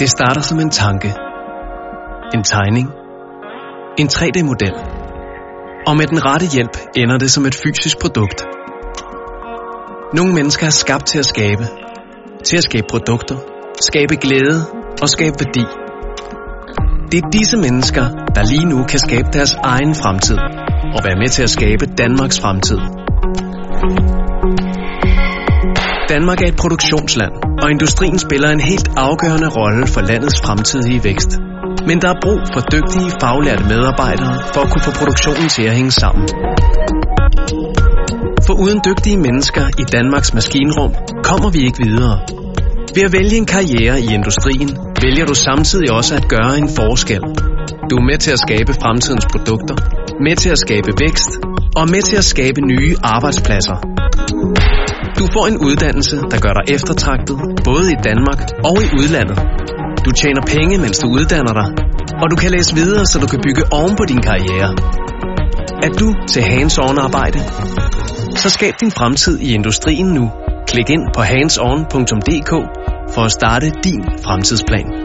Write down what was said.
Det starter som en tanke. En tegning. En 3D-model. Og med den rette hjælp ender det som et fysisk produkt. Nogle mennesker er skabt til at skabe. Til at skabe produkter. Skabe glæde og skabe værdi. Det er disse mennesker, der lige nu kan skabe deres egen fremtid og være med til at skabe Danmarks fremtid. Danmark er et produktionsland, og industrien spiller en helt afgørende rolle for landets fremtidige vækst. Men der er brug for dygtige, faglærte medarbejdere for at kunne få produktionen til at hænge sammen. For uden dygtige mennesker i Danmarks maskinrum kommer vi ikke videre. Ved at vælge en karriere i industrien, vælger du samtidig også at gøre en forskel. Du er med til at skabe fremtidens produkter, med til at skabe vækst og med til at skabe nye arbejdspladser. Du får en uddannelse, der gør dig eftertragtet, både i Danmark og i udlandet. Du tjener penge, mens du uddanner dig, og du kan læse videre, så du kan bygge oven på din karriere. Er du til hands-on arbejde? Så skab din fremtid i industrien nu. Klik ind på handson.dk for at starte din fremtidsplan.